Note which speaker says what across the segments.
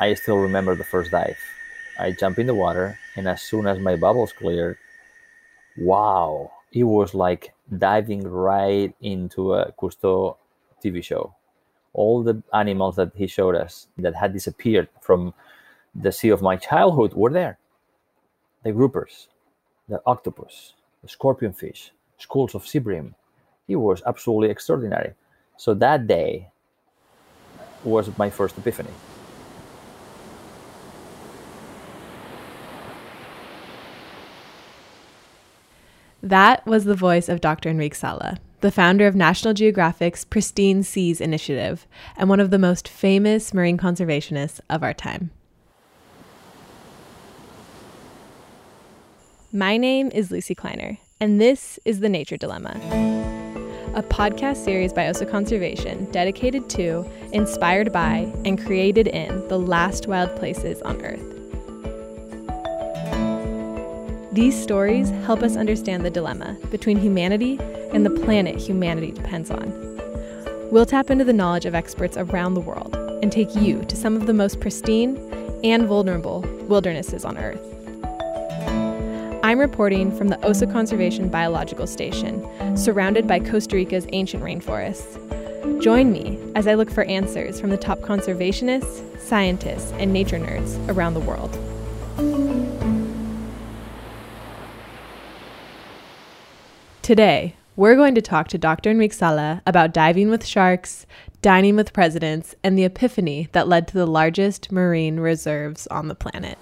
Speaker 1: I still remember the first dive. I jump in the water, and as soon as my bubbles cleared, wow, it was like diving right into a Cousteau TV show. All the animals that he showed us that had disappeared from the sea of my childhood were there. The groupers, the octopus, the scorpionfish, schools of sea bream. It was absolutely extraordinary. So that day was my first epiphany.
Speaker 2: That was the voice of Dr. Enric Sala, the founder of National Geographic's Pristine Seas Initiative and one of the most famous marine conservationists of our time. My name is Lucy Kleiner, and this is The Nature Dilemma, a podcast series by OSA Conservation dedicated to, inspired by, and created in the last wild places on Earth. These stories help us understand the dilemma between humanity and the planet humanity depends on. We'll tap into the knowledge of experts around the world and take you to some of the most pristine and vulnerable wildernesses on Earth. I'm reporting from the OSA Conservation Biological Station, surrounded by Costa Rica's ancient rainforests. Join me as I look for answers from the top conservationists, scientists, and nature nerds around the world. Today, we're going to talk to Dr. Enric Sala about diving with sharks, dining with presidents, and the epiphany that led to the largest marine reserves on the planet.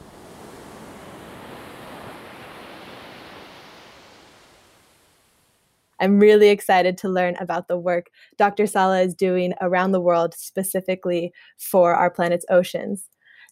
Speaker 2: I'm really excited to learn about the work Dr. Sala is doing around the world, specifically for our planet's oceans.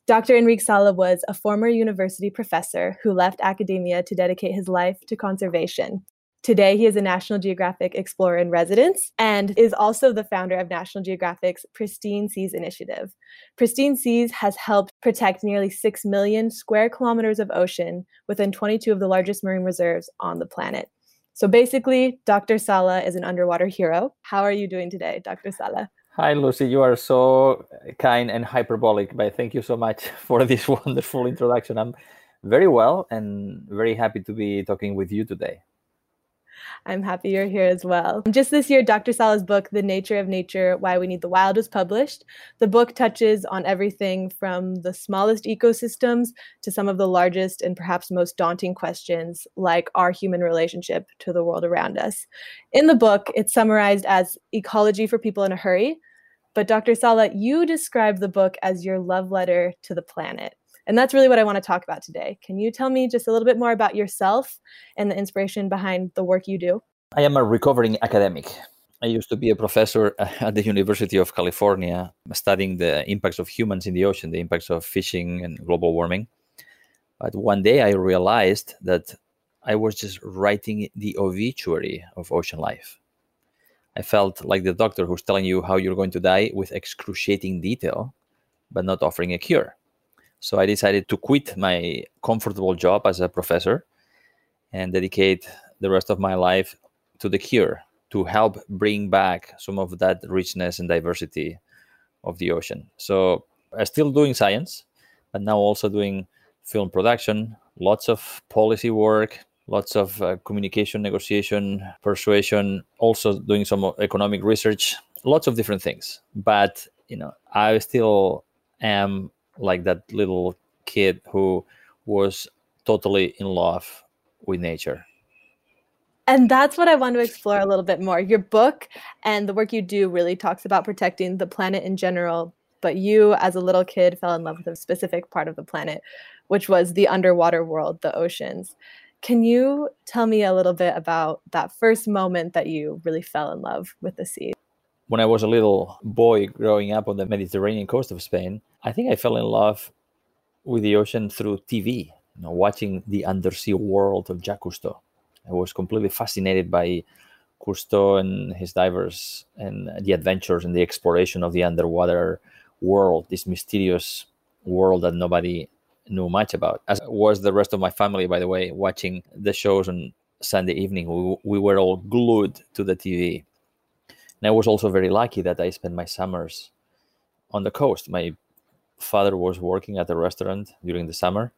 Speaker 2: Dr. Enric Sala was a former university professor who left academia to dedicate his life to conservation. Today, he is a National Geographic Explorer in Residence and is also the founder of National Geographic's Pristine Seas Initiative. Pristine Seas has helped protect nearly 6 million square kilometers of ocean within 22 of the largest marine reserves on the planet. So basically, Dr. Sala is an underwater hero. How are you doing today, Dr. Sala?
Speaker 1: Hi, Lucy. You are so kind and hyperbolic, but thank you so much for this wonderful introduction. I'm very well and very happy to be talking with you today.
Speaker 2: I'm happy you're here as well. Just this year, Dr. Sala's book, The Nature of Nature Why We Need the Wild, was published. The book touches on everything from the smallest ecosystems to some of the largest and perhaps most daunting questions, like our human relationship to the world around us. In the book, it's summarized as ecology for people in a hurry. But Dr. Sala, you describe the book as your love letter to the planet. And that's really what I want to talk about today. Can you tell me just a little bit more about yourself and the inspiration behind the work you do?
Speaker 1: I am a recovering academic. I used to be a professor at the University of California studying the impacts of humans in the ocean, the impacts of fishing and global warming. But one day I realized that I was just writing the obituary of ocean life. I felt like the doctor who's telling you how you're going to die with excruciating detail, but not offering a cure. So I decided to quit my comfortable job as a professor and dedicate the rest of my life to the cure, to help bring back some of that richness and diversity of the ocean. So I'm still doing science, but now also doing film production, lots of policy work, lots of uh, communication, negotiation, persuasion, also doing some economic research, lots of different things. But, you know, I still am like that little kid who was totally in love with nature.
Speaker 2: And that's what I want to explore a little bit more. Your book and the work you do really talks about protecting the planet in general, but you, as a little kid, fell in love with a specific part of the planet, which was the underwater world, the oceans. Can you tell me a little bit about that first moment that you really fell in love with the sea?
Speaker 1: when I was a little boy growing up on the Mediterranean coast of Spain, I think I fell in love with the ocean through TV, you know, watching the undersea world of Jacques Cousteau. I was completely fascinated by Cousteau and his divers and the adventures and the exploration of the underwater world, this mysterious world that nobody knew much about. As was the rest of my family, by the way, watching the shows on Sunday evening. We, we were all glued to the TV and I was also very lucky that I spent my summers on the coast. My father was working at a restaurant during the summer,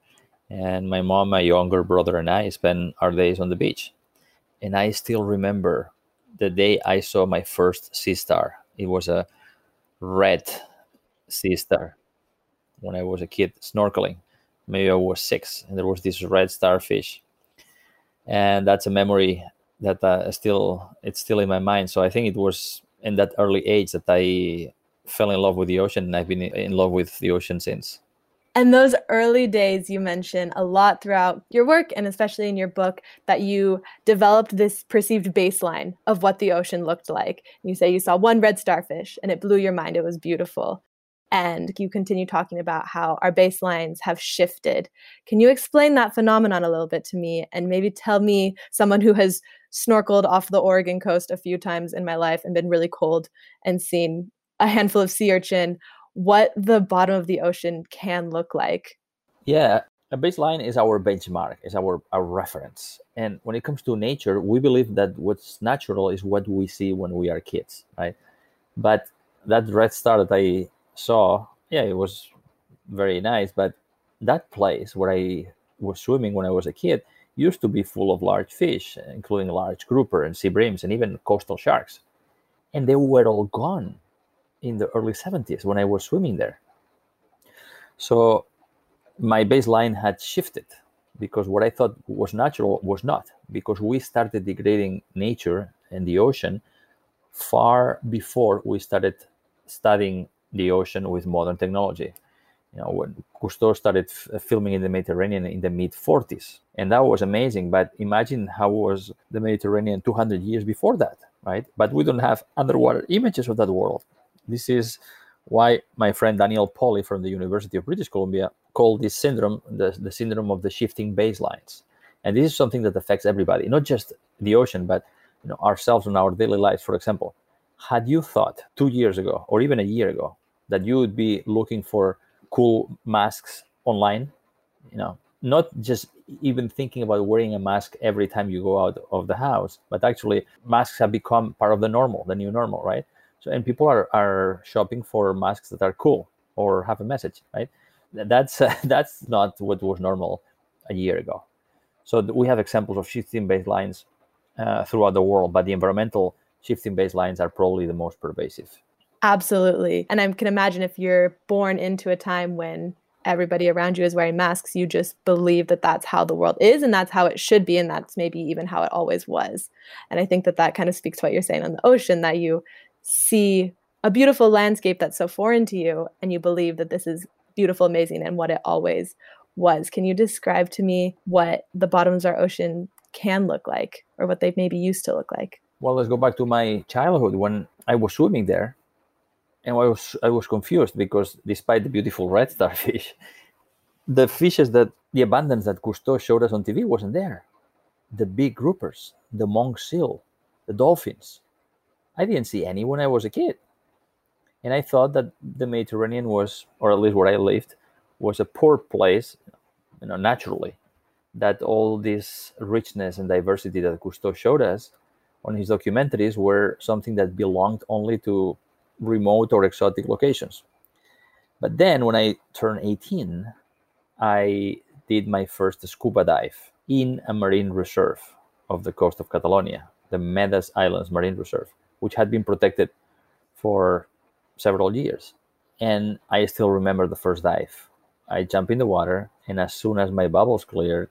Speaker 1: and my mom, my younger brother, and I spent our days on the beach. And I still remember the day I saw my first sea star. It was a red sea star when I was a kid snorkeling. Maybe I was six, and there was this red starfish, and that's a memory that uh, still it's still in my mind. So I think it was in that early age that I fell in love with the ocean, and I've been in love with the ocean since.
Speaker 2: And those early days you mention a lot throughout your work and especially in your book that you developed this perceived baseline of what the ocean looked like. You say you saw one red starfish and it blew your mind. It was beautiful. And you continue talking about how our baselines have shifted. Can you explain that phenomenon a little bit to me and maybe tell me, someone who has snorkeled off the Oregon coast a few times in my life and been really cold and seen a handful of sea urchin, what the bottom of the ocean can look like.
Speaker 1: Yeah, a baseline is our benchmark, is our, our reference. And when it comes to nature, we believe that what's natural is what we see when we are kids, right? But that red star that I saw, yeah, it was very nice. But that place where I was swimming when I was a kid used to be full of large fish, including large grouper and sea breams and even coastal sharks. And they were all gone in the early 70s when I was swimming there. So my baseline had shifted because what I thought was natural was not, because we started degrading nature and the ocean far before we started studying the ocean with modern technology. You know, when Cousteau started f- uh, filming in the Mediterranean in the mid 40s, and that was amazing. But imagine how was the Mediterranean 200 years before that, right? But we don't have underwater images of that world. This is why my friend Daniel Pauly from the University of British Columbia called this syndrome the, the syndrome of the shifting baselines. And this is something that affects everybody, not just the ocean, but you know, ourselves in our daily lives. For example, had you thought two years ago or even a year ago that you would be looking for cool masks online, you know, not just even thinking about wearing a mask every time you go out of the house, but actually masks have become part of the normal, the new normal, right? So, and people are, are shopping for masks that are cool or have a message, right? That's uh, that's not what was normal a year ago. So we have examples of shifting baselines uh, throughout the world, but the environmental shifting baselines are probably the most pervasive.
Speaker 2: Absolutely, and I can imagine if you're born into a time when everybody around you is wearing masks, you just believe that that's how the world is and that's how it should be, and that's maybe even how it always was. And I think that that kind of speaks to what you're saying on the ocean that you see a beautiful landscape that's so foreign to you and you believe that this is beautiful, amazing, and what it always was. Can you describe to me what the bottoms of our ocean can look like or what they maybe used to look like?
Speaker 1: Well, let's go back to my childhood when I was swimming there. And I was I was confused because despite the beautiful red starfish, the fishes that the abundance that Cousteau showed us on TV wasn't there. The big groupers, the monk seal, the dolphins, I didn't see any when I was a kid. And I thought that the Mediterranean was, or at least where I lived, was a poor place, you know, naturally. That all this richness and diversity that Cousteau showed us on his documentaries were something that belonged only to remote or exotic locations. But then when I turned 18, I did my first scuba dive in a marine reserve of the coast of Catalonia, the Medes Islands Marine Reserve which had been protected for several years. And I still remember the first dive. I jumped in the water, and as soon as my bubbles cleared,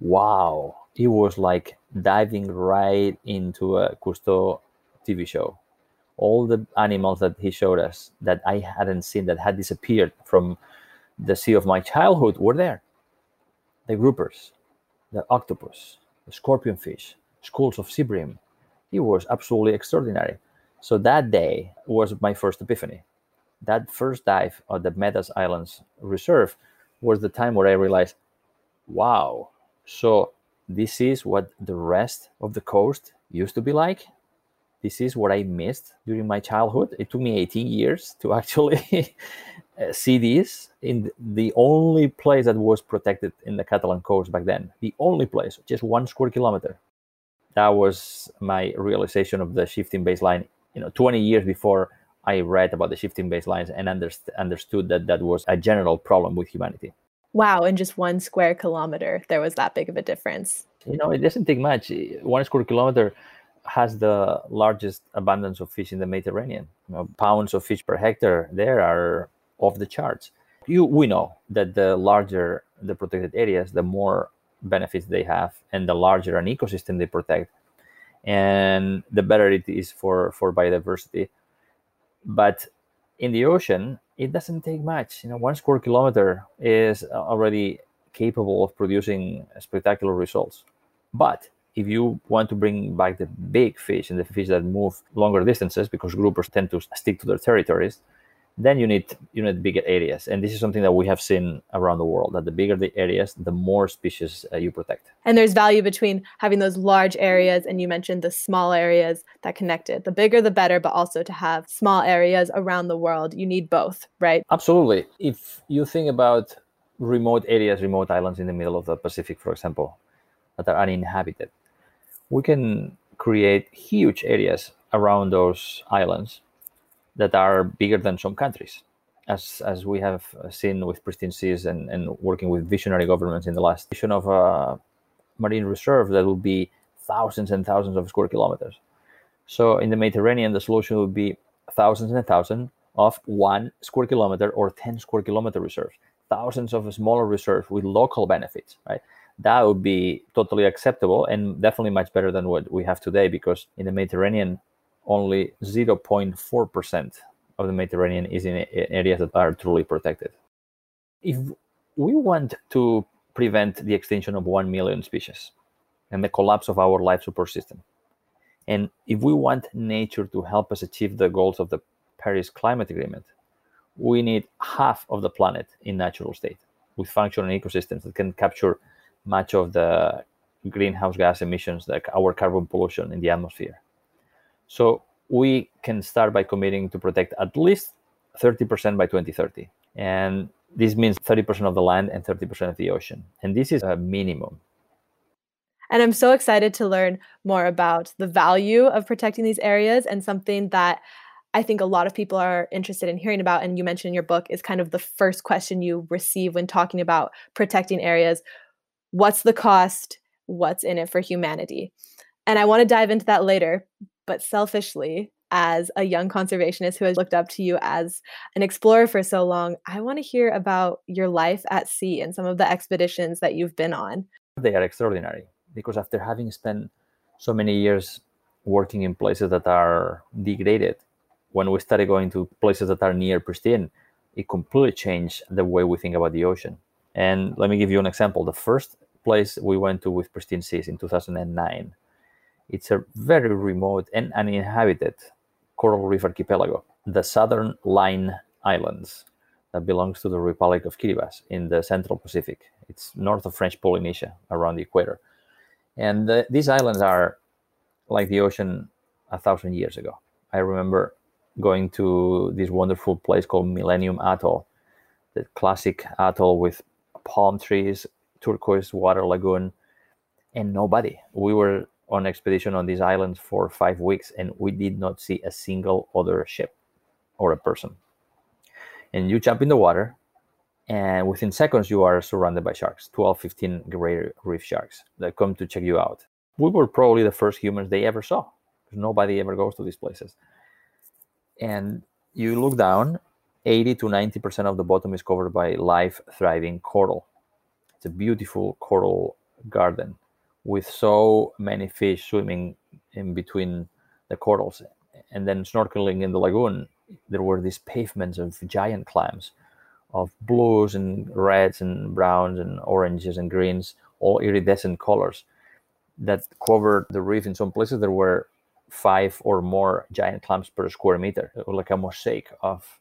Speaker 1: wow, it was like diving right into a Cousteau TV show. All the animals that he showed us that I hadn't seen, that had disappeared from the sea of my childhood, were there. The groupers, the octopus, the scorpionfish, schools of sea bream, he was absolutely extraordinary. So that day was my first epiphany. That first dive at the Medes Islands Reserve was the time where I realized, wow, so this is what the rest of the coast used to be like. This is what I missed during my childhood. It took me 18 years to actually uh, see this in the only place that was protected in the Catalan coast back then. The only place, just one square kilometer that was my realization of the shifting baseline you know 20 years before I read about the shifting baselines and underst- understood that that was a general problem with humanity.
Speaker 2: Wow, in just one square kilometer, there was that big of a difference.
Speaker 1: You know, it doesn't take much. One square kilometer has the largest abundance of fish in the Mediterranean. You know, pounds of fish per hectare there are off the charts. You, we know that the larger the protected areas, the more benefits they have, and the larger an ecosystem they protect, and the better it is for for biodiversity. But in the ocean, it doesn't take much. You know, one square kilometer is already capable of producing spectacular results. But if you want to bring back the big fish and the fish that move longer distances, because groupers tend to stick to their territories, then you need you need bigger areas. And this is something that we have seen around the world that the bigger the areas the more species uh, you protect.
Speaker 2: And there's value between having those large areas and you mentioned the small areas that connect it. The bigger the better but also to have small areas around the world you need both right?
Speaker 1: Absolutely. If you think about remote areas remote islands in the middle of the pacific for example that are uninhabited we can create huge areas around those islands that are bigger than some countries, as as we have seen with pristine seas and, and working with visionary governments in the last vision of a marine reserve that will be thousands and thousands of square kilometers. So in the Mediterranean, the solution would be thousands and thousands of one square kilometer or 10 square kilometer reserves, thousands of smaller reserves with local benefits, right? That would be totally acceptable and definitely much better than what we have today because in the Mediterranean, only 0.4% of the Mediterranean is in areas that are truly protected. If we want to prevent the extinction of 1 million species and the collapse of our life support system, and if we want nature to help us achieve the goals of the Paris Climate Agreement, we need half of the planet in natural state with functioning ecosystems that can capture much of the greenhouse gas emissions, like our carbon pollution in the atmosphere. So we can start by committing to protect at least 30% by 2030. And this means 30% of the land and 30% of the ocean. And this is a minimum.
Speaker 2: And I'm so excited to learn more about the value of protecting these areas and something that I think a lot of people are interested in hearing about. And you mentioned in your book is kind of the first question you receive when talking about protecting areas. What's the cost? What's in it for humanity? And I want to dive into that later but selfishly, as a young conservationist who has looked up to you as an explorer for so long, I want to hear about your life at sea and some of the expeditions that you've been on.
Speaker 1: They are extraordinary because after having spent so many years working in places that are degraded, when we started going to places that are near pristine, it completely changed the way we think about the ocean. And let me give you an example. The first place we went to with pristine seas in 2009 it's a very remote and uninhabited coral reef archipelago, the Southern Line Islands, that belongs to the Republic of Kiribati in the Central Pacific. It's north of French Polynesia, around the equator. And the, these islands are like the ocean a thousand years ago. I remember going to this wonderful place called Millennium Atoll, the classic atoll with palm trees, turquoise water lagoon, and nobody. We were on expedition on these islands for five weeks and we did not see a single other ship or a person. And you jump in the water and within seconds you are surrounded by sharks 12 15 great reef sharks that come to check you out. We were probably the first humans they ever saw. Because nobody ever goes to these places. And you look down 80 to 90 percent of the bottom is covered by live thriving coral. It's a beautiful coral garden with so many fish swimming in between the corals and then snorkeling in the lagoon there were these pavements of giant clams of blues and reds and browns and oranges and greens all iridescent colors that covered the reef. In some places there were five or more giant clams per square meter like a mosaic of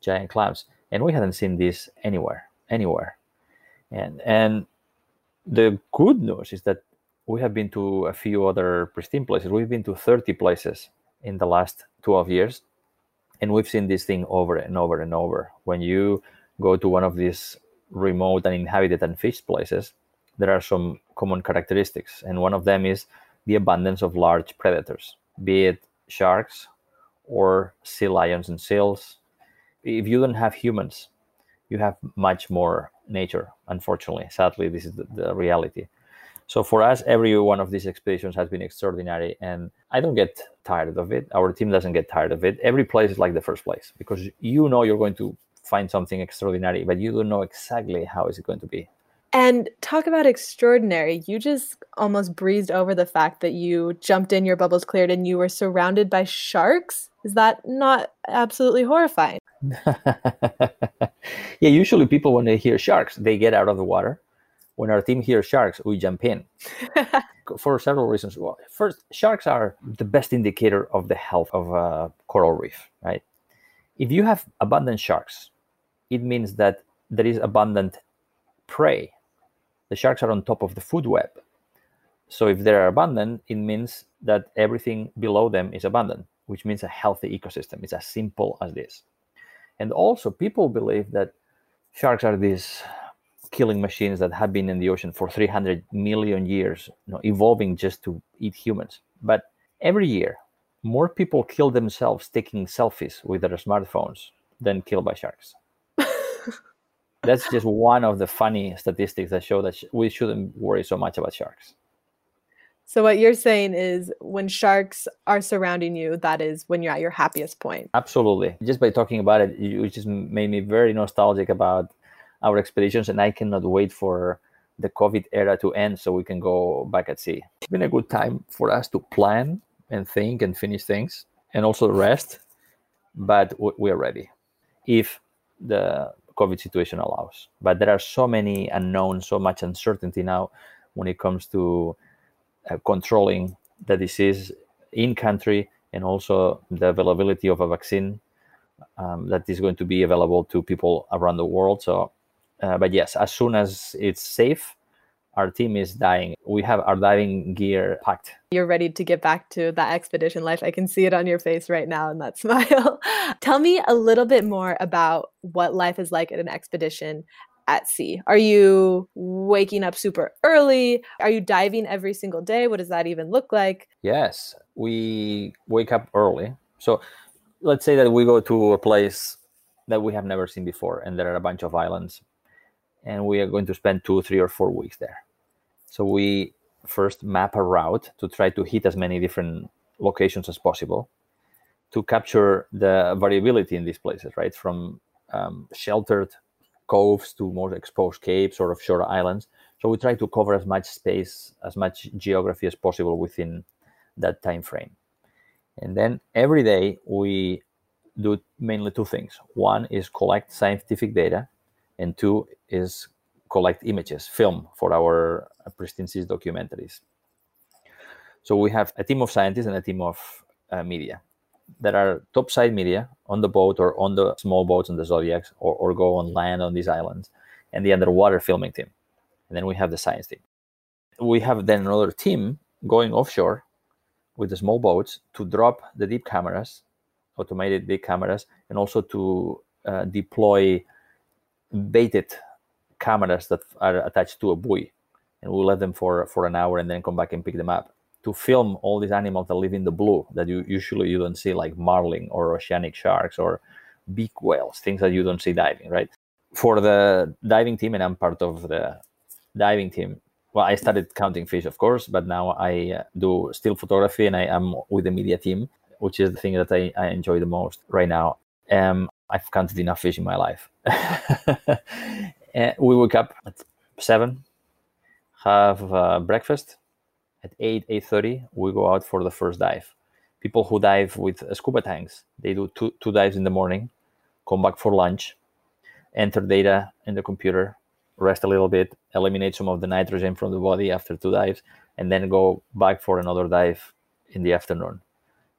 Speaker 1: giant clams and we hadn't seen this anywhere anywhere. And and the good news is that we have been to a few other pristine places. We've been to 30 places in the last 12 years, and we've seen this thing over and over and over. When you go to one of these remote and inhabited and fished places, there are some common characteristics, and one of them is the abundance of large predators, be it sharks or sea lions and seals. If you don't have humans, you have much more nature, unfortunately. Sadly, this is the, the reality. So for us, every one of these expeditions has been extraordinary, and I don't get tired of it. Our team doesn't get tired of it. Every place is like the first place because you know you're going to find something extraordinary, but you don't know exactly how is it going to be.
Speaker 2: And talk about extraordinary. You just almost breezed over the fact that you jumped in, your bubbles cleared, and you were surrounded by sharks. Is that not absolutely horrifying?
Speaker 1: yeah, usually people, when they hear sharks, they get out of the water. When our team hears sharks, we jump in for several reasons. Well, first, sharks are the best indicator of the health of a coral reef, right? If you have abundant sharks, it means that there is abundant prey the sharks are on top of the food web. So if they're abundant, it means that everything below them is abundant, which means a healthy ecosystem. It's as simple as this. And also, people believe that sharks are these killing machines that have been in the ocean for 300 million years, you know, evolving just to eat humans. But every year, more people kill themselves taking selfies with their smartphones than killed by sharks that's just one of the funny statistics that show that sh- we shouldn't worry so much about sharks.
Speaker 2: So what you're saying is when sharks are surrounding you, that is when you're at your happiest point.
Speaker 1: Absolutely. Just by talking about it, you just made me very nostalgic about our expeditions, and I cannot wait for the COVID era to end so we can go back at sea. It's been a good time for us to plan and think and finish things, and also rest. But we are ready. If the COVID situation allows. But there are so many unknowns, so much uncertainty now when it comes to uh, controlling the disease in country and also the availability of a vaccine um, that is going to be available to people around the world. So, uh, but yes, as soon as it's safe, our team is dying. We have our diving gear packed.
Speaker 2: You're ready to get back to that expedition life. I can see it on your face right now in that smile. Tell me a little bit more about what life is like at an expedition at sea. Are you waking up super early? Are you diving every single day? What does that even look like?
Speaker 1: Yes, we wake up early. So let's say that we go to a place that we have never seen before and there are a bunch of islands and we are going to spend two, three, or four weeks there. So we first map a route to try to hit as many different locations as possible to capture the variability in these places, right? From um, sheltered coves to more exposed capes or offshore islands. So we try to cover as much space, as much geography as possible within that time frame. And then every day we do mainly two things. One is collect scientific data and two is collect images, film for our Pristine Seas documentaries. So we have a team of scientists and a team of uh, media. There are topside media on the boat or on the small boats on the Zodiacs or, or go on land on these islands, and the underwater filming team. And then we have the science team. We have then another team going offshore with the small boats to drop the deep cameras, automated deep cameras, and also to uh, deploy baited cameras that are attached to a buoy, and we'll let them for for an hour and then come back and pick them up to film all these animals that live in the blue that you usually you don't see, like marlin or oceanic sharks or beak whales, things that you don't see diving, right? For the diving team, and I'm part of the diving team. Well, I started counting fish, of course, but now I uh, do still photography, and I am with the media team, which is the thing that I, I enjoy the most right now. Um, I've counted enough fish in my life. we wake up at seven, have uh, breakfast. At eight, eight thirty, we go out for the first dive. People who dive with scuba tanks, they do two, two dives in the morning, come back for lunch, enter data in the computer, rest a little bit, eliminate some of the nitrogen from the body after two dives, and then go back for another dive in the afternoon.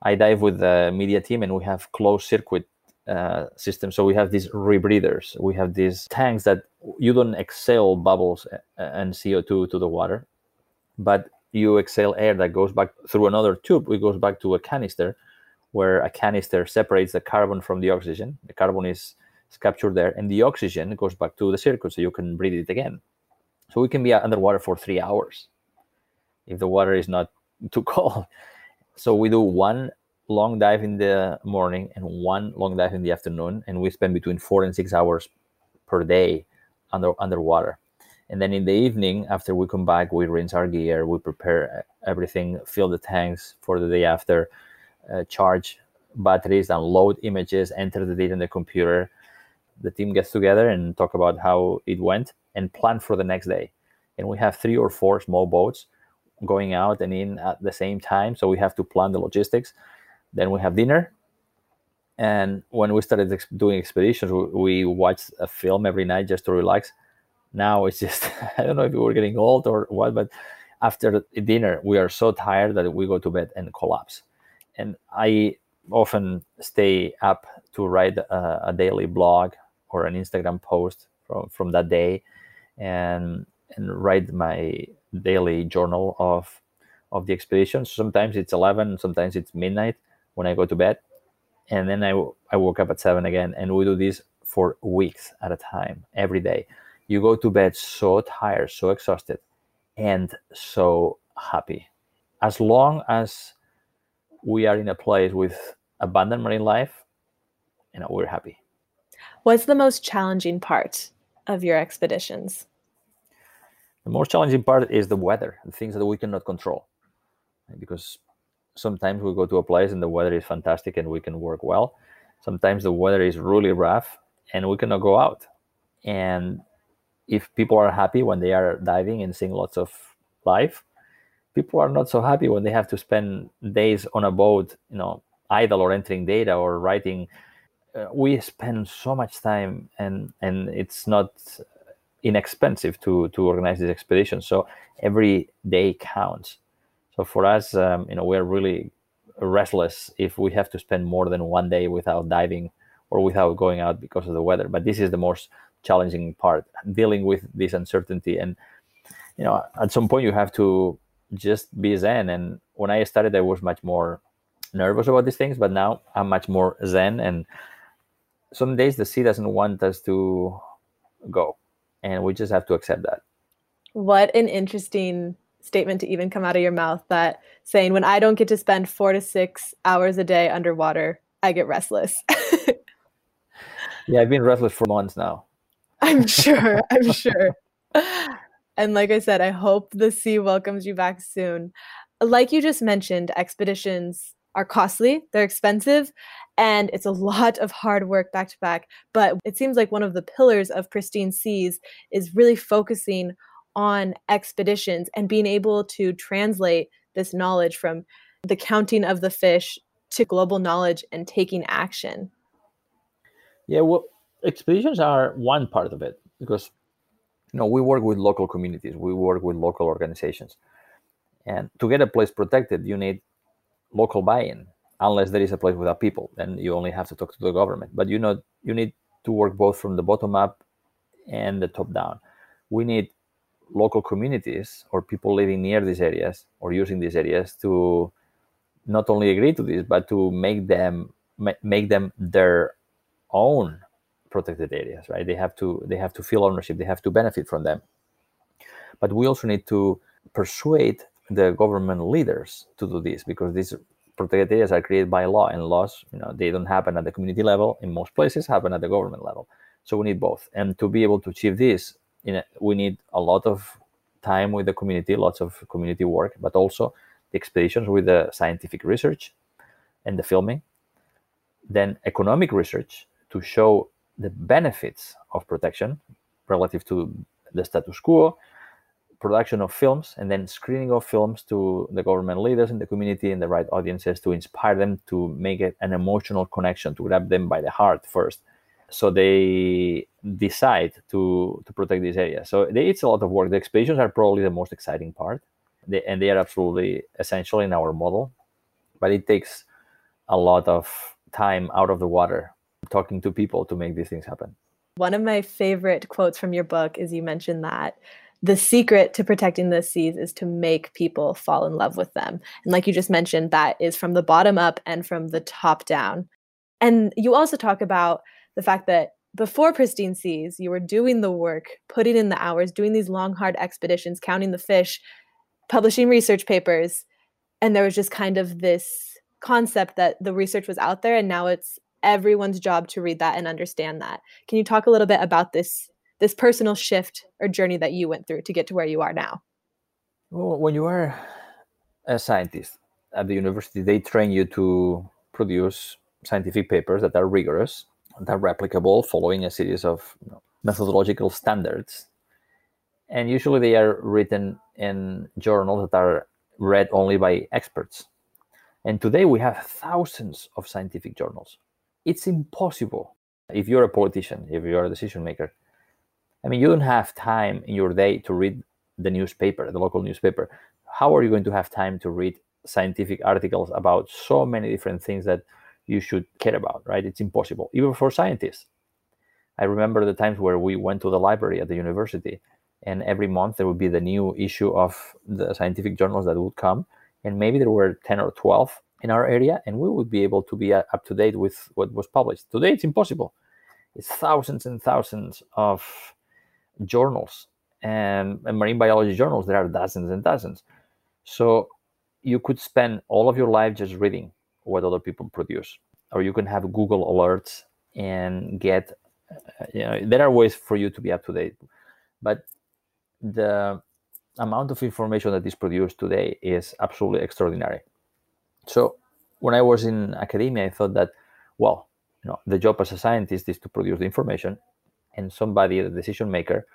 Speaker 1: I dive with the media team, and we have closed circuit uh, system. So we have these rebreathers. We have these tanks that you don't exhale bubbles and CO2 to the water, but you exhale air that goes back through another tube. It goes back to a canister where a canister separates the carbon from the oxygen. The carbon is, is captured there, and the oxygen goes back to the circuit so you can breathe it again. So we can be underwater for three hours if the water is not too cold. So we do one long dive in the morning and one long dive in the afternoon, and we spend between four and six hours per day under underwater. And then in the evening, after we come back, we rinse our gear, we prepare everything, fill the tanks for the day after, uh, charge batteries, download images, enter the data in the computer. The team gets together and talk about how it went and plan for the next day. And we have three or four small boats going out and in at the same time. So we have to plan the logistics. Then we have dinner. And when we started ex- doing expeditions, we, we watched a film every night just to relax. Now it's just, I don't know if we were getting old or what, but after dinner, we are so tired that we go to bed and collapse. And I often stay up to write a, a daily blog or an Instagram post from, from that day and and write my daily journal of of the expedition. Sometimes it's 11, sometimes it's midnight when I go to bed. And then I, I woke up at 7 again. And we do this for weeks at a time, every day. You go to bed so tired, so exhausted, and so happy. As long as we are in a place with abundant marine life, you know, we're happy.
Speaker 2: What's the most challenging part of your expeditions?
Speaker 1: The most challenging part is the weather, the things that we cannot control. Because sometimes we go to a place and the weather is fantastic and we can work well. Sometimes the weather is really rough and we cannot go out. And if people are happy when they are diving and seeing lots of life, people are not so happy when they have to spend days on a boat, you know, idle or entering data or writing. Uh, we spend so much time and and it's not inexpensive to to organize this expedition. So every day counts. So for us, um, you know, we're really restless if we have to spend more than one day without diving or without going out because of the weather. But this is the most challenging part, dealing with this uncertainty. And you know, at some point you have to just be zen. And when I started, I was much more nervous about these things, but now I'm much more zen. And some days the sea doesn't want us to go and we just have to accept that
Speaker 2: what an interesting statement to even come out of your mouth that saying when i don't get to spend four to six hours a day underwater i get restless.
Speaker 1: Yeah i've been restless for months now.
Speaker 2: I'm sure i'm sure. And like i said i hope the sea welcomes you back soon. Like you just mentioned expeditions are costly, they're expensive, and it's a lot of hard work back to back. But it seems like one of the pillars of Pristine Seas is really focusing on expeditions and being able to translate this knowledge from the counting of the fish to global knowledge and taking action.
Speaker 1: Yeah, well, expeditions are one part of it because you know we work with local communities, we work with local organizations, and to get a place protected, you need local buy-in unless there is a place without people then you only have to talk to the government. But you know you need to work both from the bottom up and the top down. We need local communities or people living near these areas or using these areas to not only agree to this but to make them make them their own protected areas right? They have to they have to feel ownership. They have to benefit from them. But we also need to persuade the government leaders to do this because these protected areas are created by law and laws you know they don't happen at the community level. In most places happen at the government level. So we need both. And to be able to achieve this you know, we need a lot of time with the community lots of community work but also the expeditions with the scientific research and the filming then economic research to show the benefits of protection relative to the status quo production of films and then screening of films to the government leaders in the community and the right audiences to inspire them to make it an emotional connection to grab them by the heart first so they decide to to protect this area so they, it's a lot of work the expeditions are probably the most exciting part they, and they are absolutely essential in our model but it takes a lot of time out of the water talking to people to make these things happen
Speaker 2: one of my favorite quotes from your book is you mentioned that the secret to protecting the seas is to make people fall in love with them. And like you just mentioned, that is from the bottom up and from the top down. And you also talk about the fact that before Pristine Seas, you were doing the work, putting in the hours, doing these long, hard expeditions, counting the fish, publishing research papers. And there was just kind of this concept that the research was out there and now it's everyone's job to read that and understand that. Can you talk a little bit about this this personal shift or journey that you went through to get to where you are now?
Speaker 1: Well, when you are a scientist at the university, they train you to produce scientific papers that are rigorous, that are replicable, following a series of methodological standards. And usually they are written in journals that are read only by experts. And today we have thousands of scientific journals. It's impossible if you're a politician, if you're a decision maker. I mean, you don't have time in your day to read the newspaper, the local newspaper. How are you going to have time to read scientific articles about so many different things that you should care about, right? It's impossible, even for scientists. I remember the times where we went to the library at the university, and every month there would be the new issue of the scientific journals that would come, and maybe there were 10 or 12 in our area, and we would be able to be up to date with what was published. Today, it's impossible. It's thousands and thousands of journals and, and marine biology journals. There are dozens and dozens. So you could spend all of your life just reading what other people produce, or you can have Google alerts and get. Uh, you know, there are ways for you to be up to date, but the amount of information that is produced today is absolutely extraordinary. So when I was in academia, I thought that, well, you know, the job as a scientist is to produce the information, and somebody, the decision maker,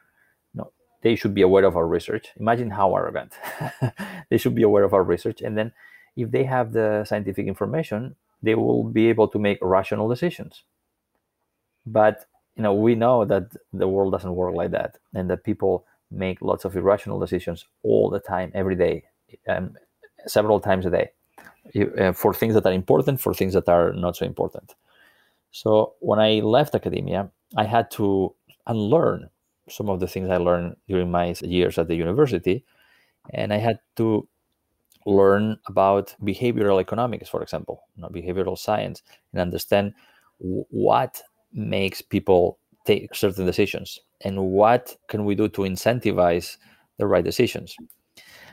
Speaker 1: know, they should be aware of our research. Imagine how arrogant. they should be aware of our research, and then if they have the scientific information, they will be able to make rational decisions. But you know, we know that the world doesn't work like that, and that people make lots of irrational decisions all the time, every day, um, several times a day, uh, for things that are important, for things that are not so important. So when I left academia, I had to unlearn some of the things I learned during my years at the university, and I had to learn about behavioral economics, for example, you know, behavioral science, and understand w- what makes people take certain decisions and what can we do to incentivize the right decisions.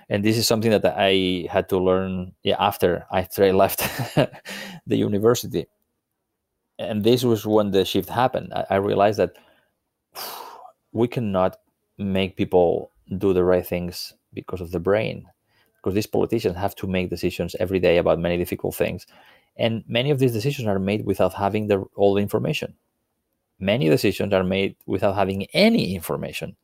Speaker 1: And this is something that i had to learn yeah, after after i left the university. And this was when the shift happened. I, I realized that we cannot make people do the right things because of the brain because these politicians have to make decisions every day about many difficult things and many of these decisions are made without having the, all the information many decisions are made without having any information.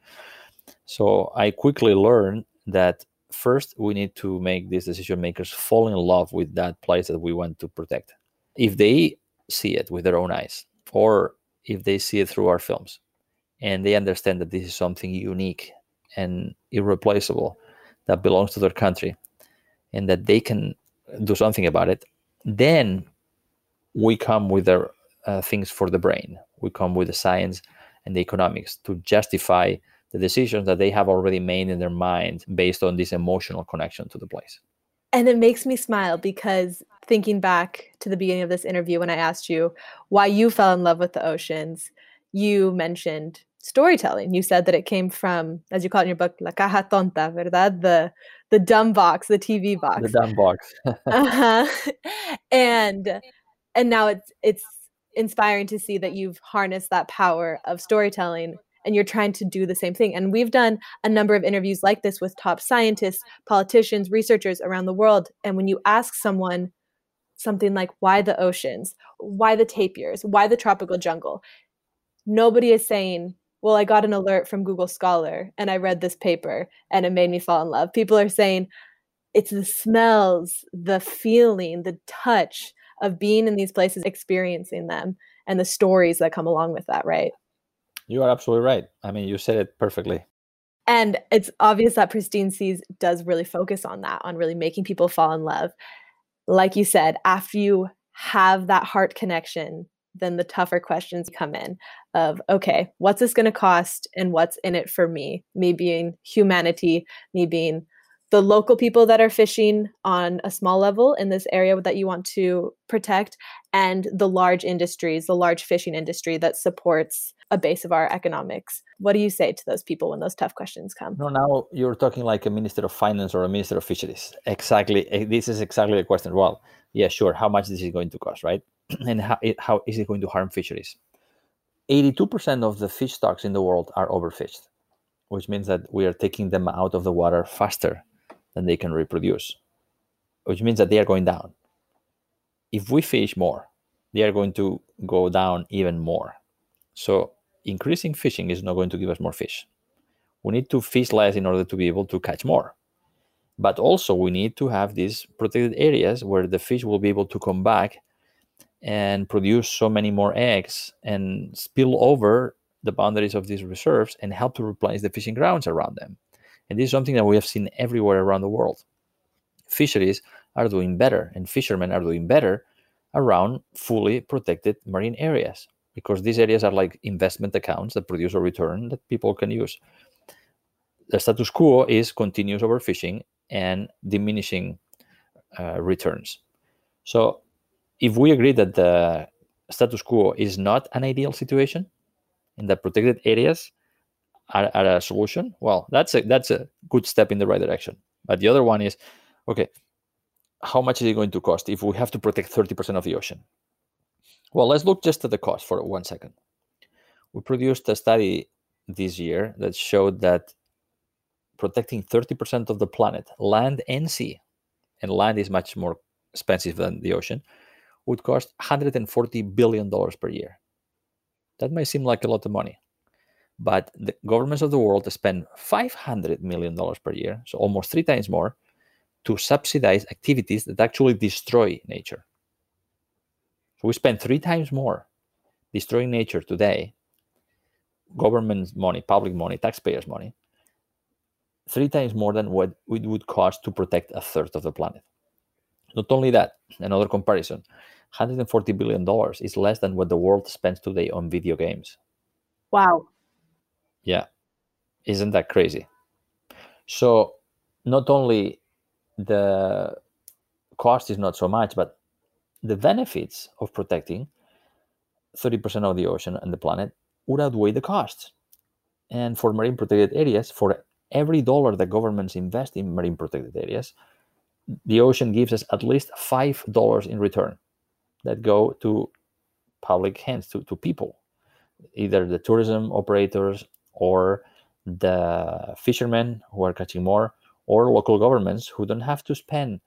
Speaker 1: So I quickly learned that first we need to make these decision makers fall in love with that place that we want to protect. If they see it with their own eyes, or if they see it through our films, and they understand that this is something unique and irreplaceable that belongs to their country, and that they can do something about it, then we come with their uh, things for the brain. We come with the science and the economics to justify the decisions that they have already made in their mind based on this emotional connection to the place.
Speaker 2: And it makes me smile because thinking back to the beginning of this interview when I asked you why you fell in love with the oceans, you mentioned storytelling. You said that it came from, as you call it in your book, la caja tonta, ¿verdad? The the dumb box, the TV box.
Speaker 1: The dumb box.
Speaker 2: uh-huh. And and now it's it's inspiring to see that you've harnessed that power of storytelling and you're trying to do the same thing. And we've done a number of interviews like this with top scientists, politicians, researchers around the world. And when you ask someone something like, why the oceans? Why the tapirs? Why the tropical jungle? Nobody is saying, well, I got an alert from Google Scholar and I read this paper and it made me fall in love. People are saying, it's the smells, the feeling, the touch, of being in these places, experiencing them, and the stories that come along with that, right?
Speaker 1: You are absolutely right. I mean, you said it perfectly.
Speaker 2: And it's obvious that Pristine Seas does really focus on that, on really making people fall in love. Like you said, after you have that heart connection, then the tougher questions come in of okay, what's this going to cost and what's in it for me? Me being humanity, me being the local people that are fishing on a small level in this area that you want to protect and the large industries, the large fishing industry that supports a base of our economics. What do you say to those people when those tough questions come?
Speaker 1: No, now you're talking like a minister of finance or a minister of fisheries. Exactly. Eh, this is exactly the question. Well, yeah, sure. How much this is going to cost, right? and how, it, how is it going to harm fisheries? 82% of the fish stocks in the world are overfished, which means that we are taking them out of the water faster than they can reproduce, which means that they are going down. If we fish more, they are going to go down even more. So increasing fishing is not going to give us more fish. We need to fish less in order to be able to catch more. But also, we need to have these protected areas where the fish will be able to come back and produce so many more eggs and spill over the boundaries of these reserves and help to replace the fishing grounds around them. And this is something that we have seen everywhere around the world. Fisheries are doing better, and fishermen are doing better around fully protected marine areas because these areas are like investment accounts that produce a return that people can use. The status quo is continuous overfishing and diminishing uh, returns. So, if we agree that the status quo is not an ideal situation, and the protected areas are, are a solution, well, that's a that's a good step in the right direction. But the other one is, okay, how much is it going to cost if we have to protect 30% of the ocean? Well, let's look just at the cost for one second. We produced a study this year that showed that protecting 30% of the planet, land and sea, and land is much more expensive than the ocean, would cost $140 billion per year. That may seem like a lot of money, but the governments of the world spend $500 million per year, so almost three times more, to subsidize activities that actually destroy nature. So we spend three times more destroying nature today, government money, public money, taxpayers' money, three times more than what it would cost to protect a third of the planet. Not only that, another comparison $140 billion is less than what the world spends today on video games.
Speaker 2: Wow.
Speaker 1: Yeah. Isn't that crazy? So, not only the cost is not so much, but the benefits of protecting 30% of the ocean and the planet would outweigh the costs. And for marine protected areas, for every dollar that governments invest in marine protected areas, the ocean gives us at least five dollars in return that go to public hands, to, to people, either the tourism operators or the fishermen who are catching more, or local governments who don't have to spend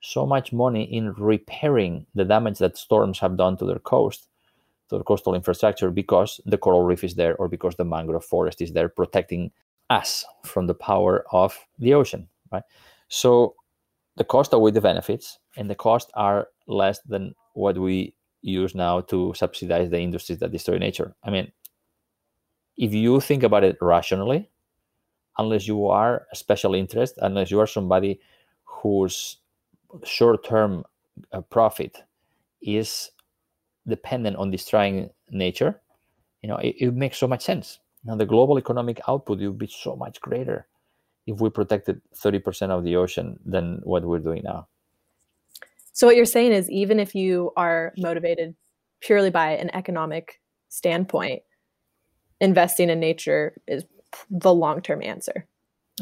Speaker 1: so much money in repairing the damage that storms have done to their coast, to their coastal infrastructure, because the coral reef is there or because the mangrove forest is there protecting us from the power of the ocean, right? So the cost outweigh the benefits, and the costs are less than what we use now to subsidize the industries that destroy nature. I mean, if you think about it rationally, unless you are a special interest, unless you are somebody whose short-term uh, profit is dependent on destroying nature, you know, it, it makes so much sense. Now, the global economic output would be so much greater if we protected 30% of the ocean than what we're doing now.
Speaker 2: So, what you're saying is, even if you are motivated purely by an economic standpoint, investing in nature is the long term answer.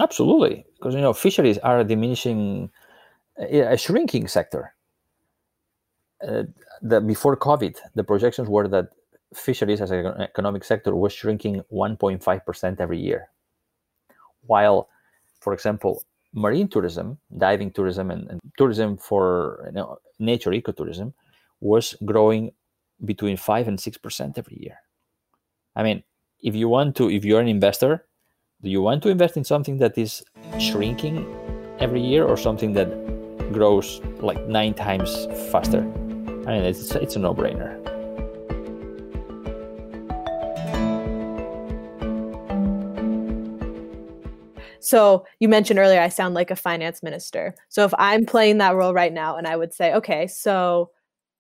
Speaker 1: Absolutely. Because, you know, fisheries are a diminishing a shrinking sector. Uh, the, before COVID, the projections were that fisheries as an economic sector was shrinking 1.5% every year. While, for example, marine tourism, diving tourism, and, and tourism for you know, nature ecotourism was growing between 5 and 6% every year. I mean, if you want to, if you're an investor, do you want to invest in something that is shrinking every year or something that grows like nine times faster. I mean, it's, it's a no brainer.
Speaker 2: So you mentioned earlier, I sound like a finance minister. So if I'm playing that role right now, and I would say, okay, so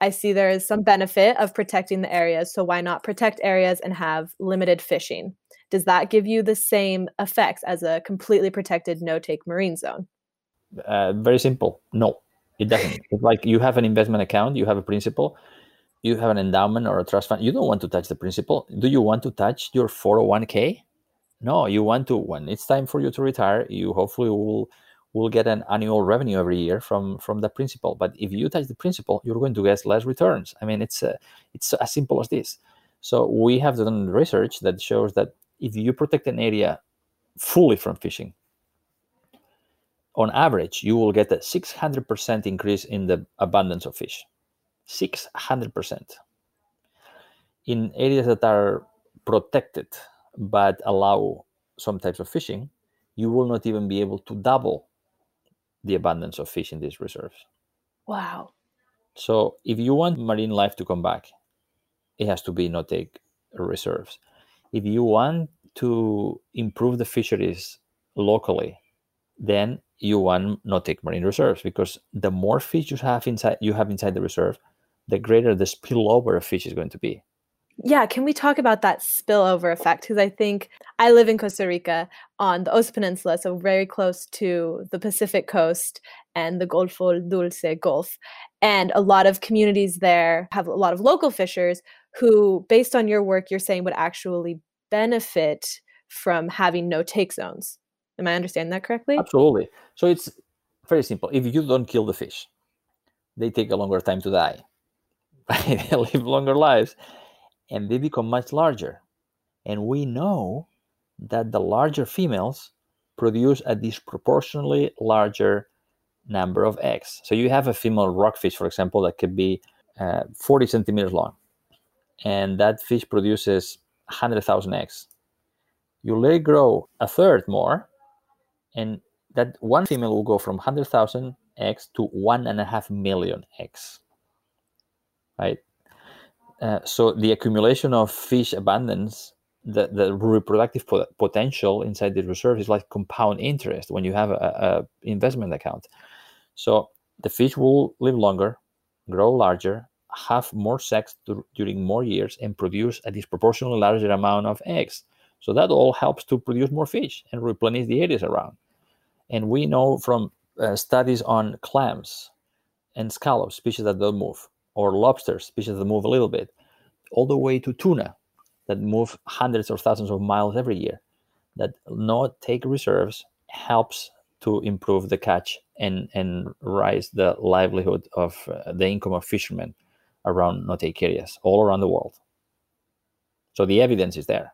Speaker 2: I see there is some benefit of protecting the areas. So why not protect areas and have limited fishing? Does that give you the same effects as a completely protected no take marine zone?
Speaker 1: Uh, very simple. No, it doesn't. It's like you have an investment account, you have a principal, you have an endowment or a trust fund. You don't want to touch the principal. Do you want to touch your 401k? No, you want to. When it's time for you to retire, you hopefully will will get an annual revenue every year from from the principal. But if you touch the principal, you're going to get less returns. I mean, it's uh, it's as simple as this. So we have done research that shows that if you protect an area fully from fishing, on average, you will get a 600% increase in the abundance of fish. 600%. In areas that are protected but allow some types of fishing, you will not even be able to double the abundance of fish in these reserves.
Speaker 2: Wow.
Speaker 1: So if you want marine life to come back, it has to be no take reserves. If you want to improve the fisheries locally, then you want no take marine reserves because the more fish you have inside you have inside the reserve, the greater the spillover of fish is going to be.
Speaker 2: Yeah, can we talk about that spillover effect? Because I think I live in Costa Rica on the Osa Peninsula, so very close to the Pacific coast and the Golfo Dulce Gulf. And a lot of communities there have a lot of local fishers who, based on your work, you're saying would actually benefit from having no take zones. Am I understanding that correctly?
Speaker 1: Absolutely. So it's very simple. If you don't kill the fish, they take a longer time to die. they live longer lives and they become much larger. And we know that the larger females produce a disproportionately larger number of eggs. So you have a female rockfish, for example, that could be uh, 40 centimeters long, and that fish produces 100,000 eggs. You let it grow a third more, and that one female will go from 100,000 eggs to one and a half million eggs. Right? Uh, so the accumulation of fish abundance, the, the reproductive po- potential inside the reserve is like compound interest when you have a, a investment account. So the fish will live longer, grow larger, have more sex during more years, and produce a disproportionately larger amount of eggs. So that all helps to produce more fish and replenish the areas around. And we know from uh, studies on clams and scallops, species that don't move, or lobsters, species that move a little bit, all the way to tuna that move hundreds or thousands of miles every year, that no take reserves helps to improve the catch and, and rise the livelihood of uh, the income of fishermen around no take areas all around the world. So the evidence is there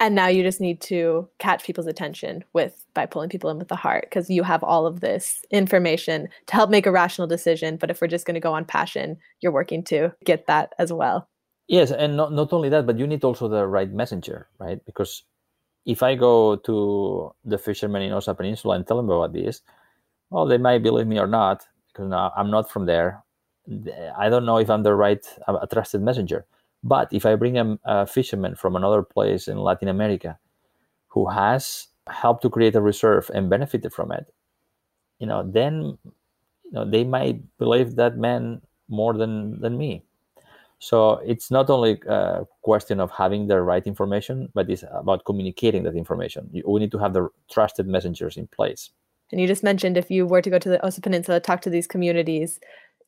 Speaker 2: and now you just need to catch people's attention with by pulling people in with the heart because you have all of this information to help make a rational decision. But if we're just going to go on passion you're working to get that as well.
Speaker 1: Yes and not, not only that but you need also the right messenger right? Because if i go to the fishermen in osa peninsula and tell them about this well they might believe me or not because now i'm not from there. I don't know if i'm the right a trusted messenger but if I bring a, a fisherman from another place in Latin America who has helped to create a reserve and benefited from it, you know, then you know they might believe that man more than than me. So it's not only a question of having the right information, but it's about communicating that information. We need to have the trusted messengers in place.
Speaker 2: And you just mentioned if you were to go to the Osa Peninsula, talk to these communities,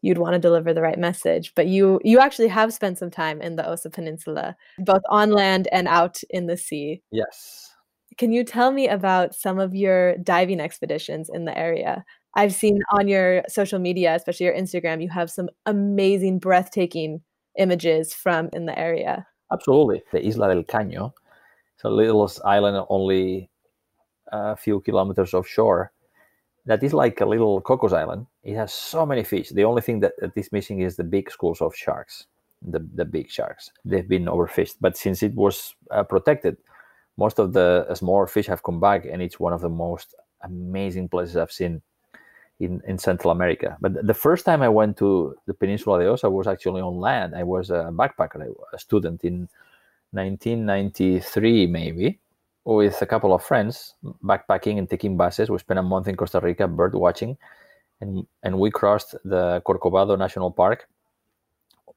Speaker 2: you'd want to deliver the right message but you you actually have spent some time in the osa peninsula both on land and out in the sea.
Speaker 1: Yes.
Speaker 2: Can you tell me about some of your diving expeditions in the area? I've seen on your social media especially your instagram you have some amazing breathtaking images from in the area.
Speaker 1: Absolutely the isla del caño. It's a little island only a few kilometers offshore that is like a little Cocos Island. It has so many fish. The only thing that, that is missing is the big schools of sharks, the, the big sharks. They've been overfished. But since it was uh, protected, most of the uh, smaller fish have come back, and it's one of the most amazing places I've seen in, in Central America. But the first time I went to the Peninsula de Osa was actually on land. I was a backpacker, a student in 1993, maybe with a couple of friends backpacking and taking buses. We spent a month in Costa Rica bird watching, and and we crossed the Corcovado National Park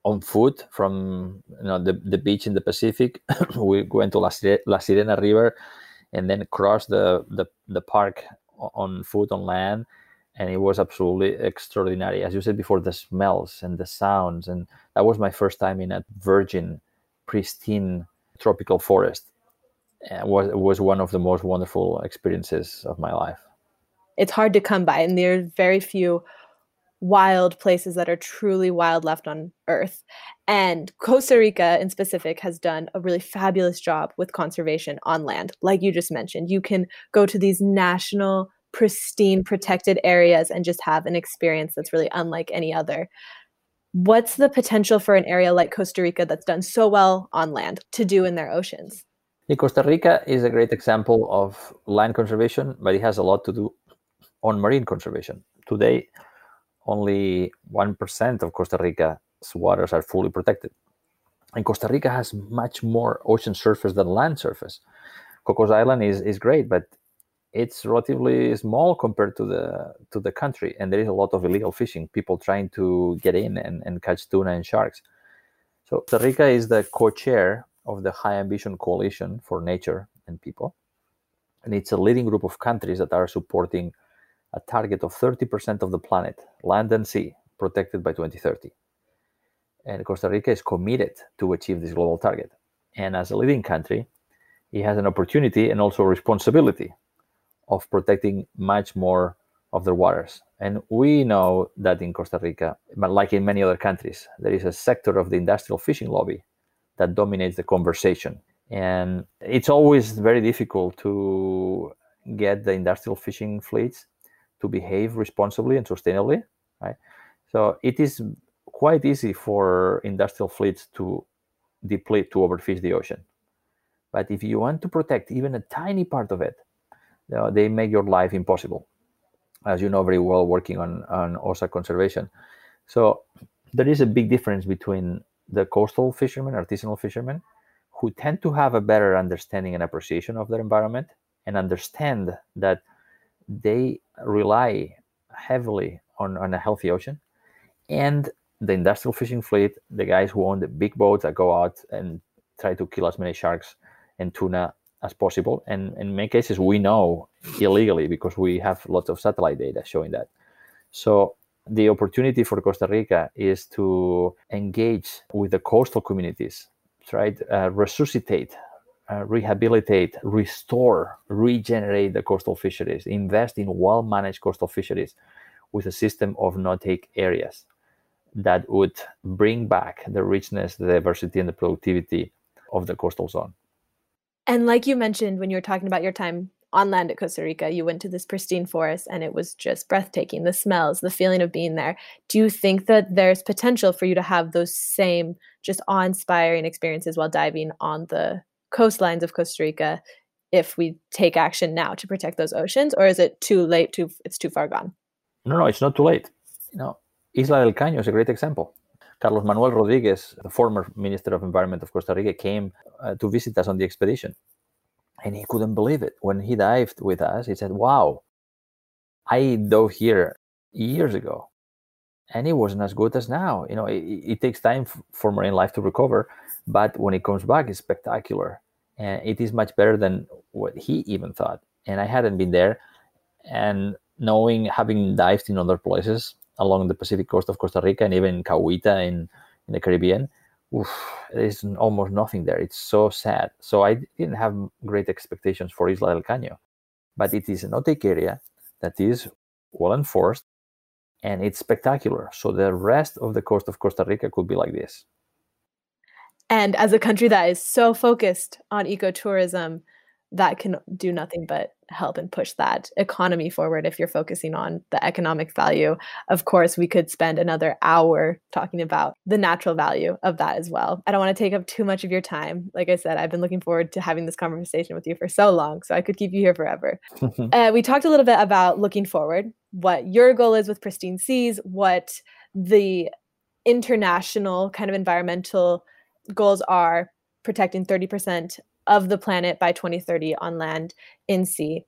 Speaker 1: on foot from you know the, the beach in the Pacific. we went to La, La Sirena River, and then crossed the, the the park on foot on land, and it was absolutely extraordinary. As you said before, the smells and the sounds, and that was my first time in a virgin, pristine tropical forest. It was was one of the most wonderful experiences of my life.
Speaker 2: It's hard to come by, and there's very few wild places that are truly wild left on earth. And Costa Rica in specific has done a really fabulous job with conservation on land. Like you just mentioned, you can go to these national pristine protected areas and just have an experience that's really unlike any other. What's the potential for an area like Costa Rica that's done so well on land to do in their oceans?
Speaker 1: Costa Rica is a great example of land conservation, but it has a lot to do on marine conservation. Today, only 1% of Costa Rica's waters are fully protected. And Costa Rica has much more ocean surface than land surface. Cocos Island is, is great, but it's relatively small compared to the to the country and there is a lot of illegal fishing people trying to get in and, and catch tuna and sharks so costa rica is the co-chair of the high ambition coalition for nature and people. And it's a leading group of countries that are supporting a target of 30% of the planet land and sea protected by 2030 and costa rica is committed to achieve this global target. And as a leading country it has an opportunity and also a responsibility of protecting much more of their waters. And we know that in Costa Rica, but like in many other countries, there is a sector of the industrial fishing lobby that dominates the conversation. And it's always very difficult to get the industrial fishing fleets to behave responsibly and sustainably, right? So it is quite easy for industrial fleets to deplete, to overfish the ocean. But if you want to protect even a tiny part of it, uh, they make your life impossible, as you know very well, working on, on OSA conservation. So there is a big difference between the coastal fishermen, artisanal fishermen, who tend to have a better understanding and appreciation of their environment and understand that they rely heavily on, on a healthy ocean and the industrial fishing fleet the guys who own the big boats that go out and try to kill as many sharks and tuna as possible. And in many cases, we know illegally because we have lots of satellite data showing that. So the opportunity for Costa Rica is to engage with the coastal communities, try to uh, resuscitate, uh, rehabilitate, restore, regenerate the coastal fisheries, invest in well managed coastal fisheries with a system of no take areas that would bring back the richness, the diversity, and the productivity of the coastal zone.
Speaker 2: And like you mentioned when you were talking about your time on land at Costa Rica, you went to this pristine forest and it was just breathtaking. The smells, the feeling of being there. Do you think that there's potential for you to have those same just awe inspiring experiences while diving on the coastlines of Costa Rica if we take action now to protect those oceans? Or is it too late, too it's too far gone?
Speaker 1: No, no, it's not too late. You know, Isla del Caño is a great example. Carlos Manuel Rodriguez, the former Minister of Environment of Costa Rica, came uh, to visit us on the expedition. And he couldn't believe it. When he dived with us, he said, Wow, I dove here years ago and it wasn't as good as now. You know, it, it takes time for marine life to recover, but when it comes back, it's spectacular. And it is much better than what he even thought. And I hadn't been there. And knowing, having dived in other places, along the Pacific coast of Costa Rica and even Cahuita in, in the Caribbean, oof, there's almost nothing there. It's so sad. So I didn't have great expectations for Isla del Caño, but it is a no-take area that is well enforced and it's spectacular. So the rest of the coast of Costa Rica could be like this.
Speaker 2: And as a country that is so focused on ecotourism, that can do nothing but help and push that economy forward if you're focusing on the economic value. Of course, we could spend another hour talking about the natural value of that as well. I don't want to take up too much of your time. Like I said, I've been looking forward to having this conversation with you for so long, so I could keep you here forever. uh, we talked a little bit about looking forward, what your goal is with Pristine Seas, what the international kind of environmental goals are protecting 30% of the planet by 2030 on land in sea.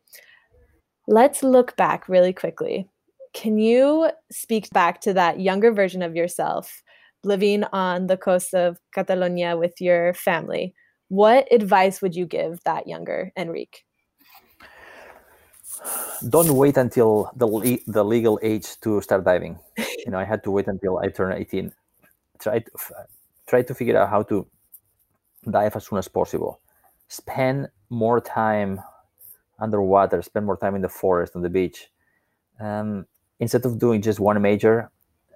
Speaker 2: Let's look back really quickly. Can you speak back to that younger version of yourself living on the coast of Catalonia with your family? What advice would you give that younger Enric?
Speaker 1: don't wait until the le- the legal age to start diving. you know, I had to wait until I turned 18. Try to try to figure out how to dive as soon as possible. Spend more time underwater. Spend more time in the forest on the beach. Um, instead of doing just one major,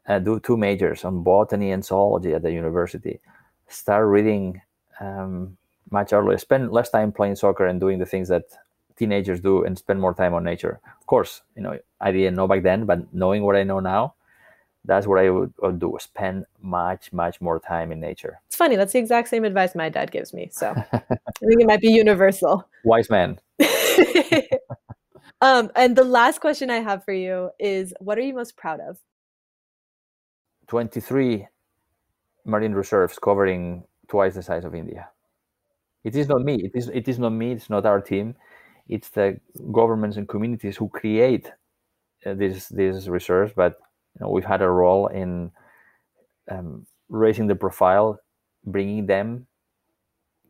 Speaker 1: uh, do two majors on botany and zoology at the university. Start reading um, much earlier. Spend less time playing soccer and doing the things that teenagers do, and spend more time on nature. Of course, you know I didn't know back then, but knowing what I know now, that's what I would, would do. Spend much, much more time in nature.
Speaker 2: It's funny. That's the exact same advice my dad gives me. So I think it might be universal.
Speaker 1: Wise man.
Speaker 2: um, and the last question I have for you is, what are you most proud of?
Speaker 1: 23 marine reserves covering twice the size of India. It is not me. It is it is not me. It's not our team. It's the governments and communities who create uh, these these reserves. But you know, we've had a role in um, raising the profile, bringing them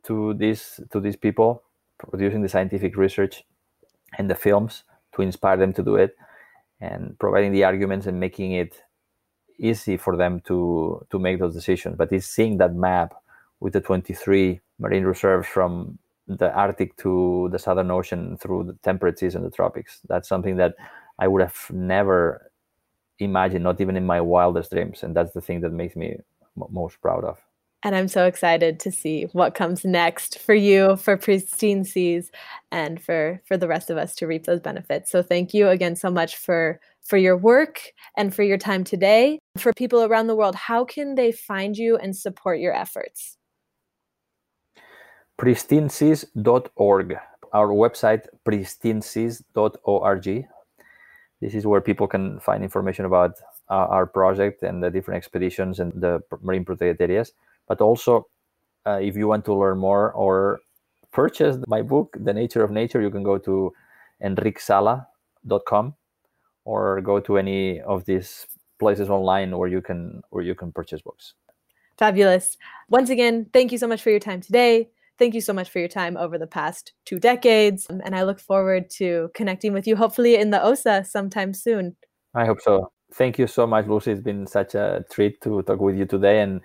Speaker 1: to these to these people, producing the scientific research and the films to inspire them to do it, and providing the arguments and making it easy for them to to make those decisions. But it's seeing that map with the 23 marine reserves from the Arctic to the Southern Ocean through the temperate seas and the tropics. That's something that I would have never imagined, not even in my wildest dreams. And that's the thing that makes me m- most proud of.
Speaker 2: And I'm so excited to see what comes next for you, for Pristine Seas, and for for the rest of us to reap those benefits. So thank you again so much for for your work and for your time today. For people around the world, how can they find you and support your efforts?
Speaker 1: pristineseas.org. Our website, pristineseas.org. This is where people can find information about uh, our project and the different expeditions and the marine protected areas. But also, uh, if you want to learn more or purchase my book, The Nature of Nature, you can go to enricsala.com or go to any of these places online where you can where you can purchase books.
Speaker 2: Fabulous. Once again, thank you so much for your time today. Thank you so much for your time over the past two decades. And I look forward to connecting with you, hopefully in the OSA sometime soon.
Speaker 1: I hope so. Thank you so much, Lucy. It's been such a treat to talk with you today. And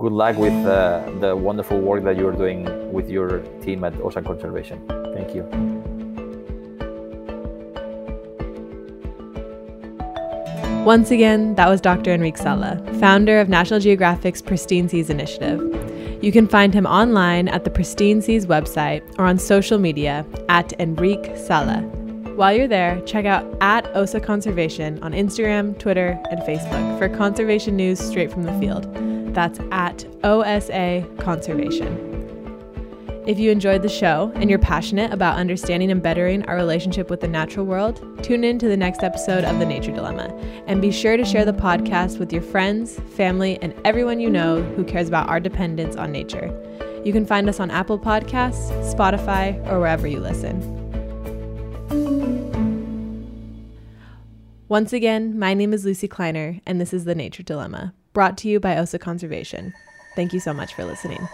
Speaker 1: good luck with uh, the wonderful work that you're doing with your team at Osa Conservation. Thank you.
Speaker 2: Once again, that was Dr. Enric Sala, founder of National Geographic's Pristine Seas Initiative. You can find him online at the Pristine Seas website or on social media at Enric Sala. While you're there, check out at OSA Conservation on Instagram, Twitter, and Facebook for conservation news straight from the field. That's at OSA Conservation. If you enjoyed the show and you're passionate about understanding and bettering our relationship with the natural world, tune in to the next episode of The Nature Dilemma. And be sure to share the podcast with your friends, family, and everyone you know who cares about our dependence on nature. You can find us on Apple Podcasts, Spotify, or wherever you listen. Once again, my name is Lucy Kleiner, and this is The Nature Dilemma, brought to you by OSA Conservation. Thank you so much for listening.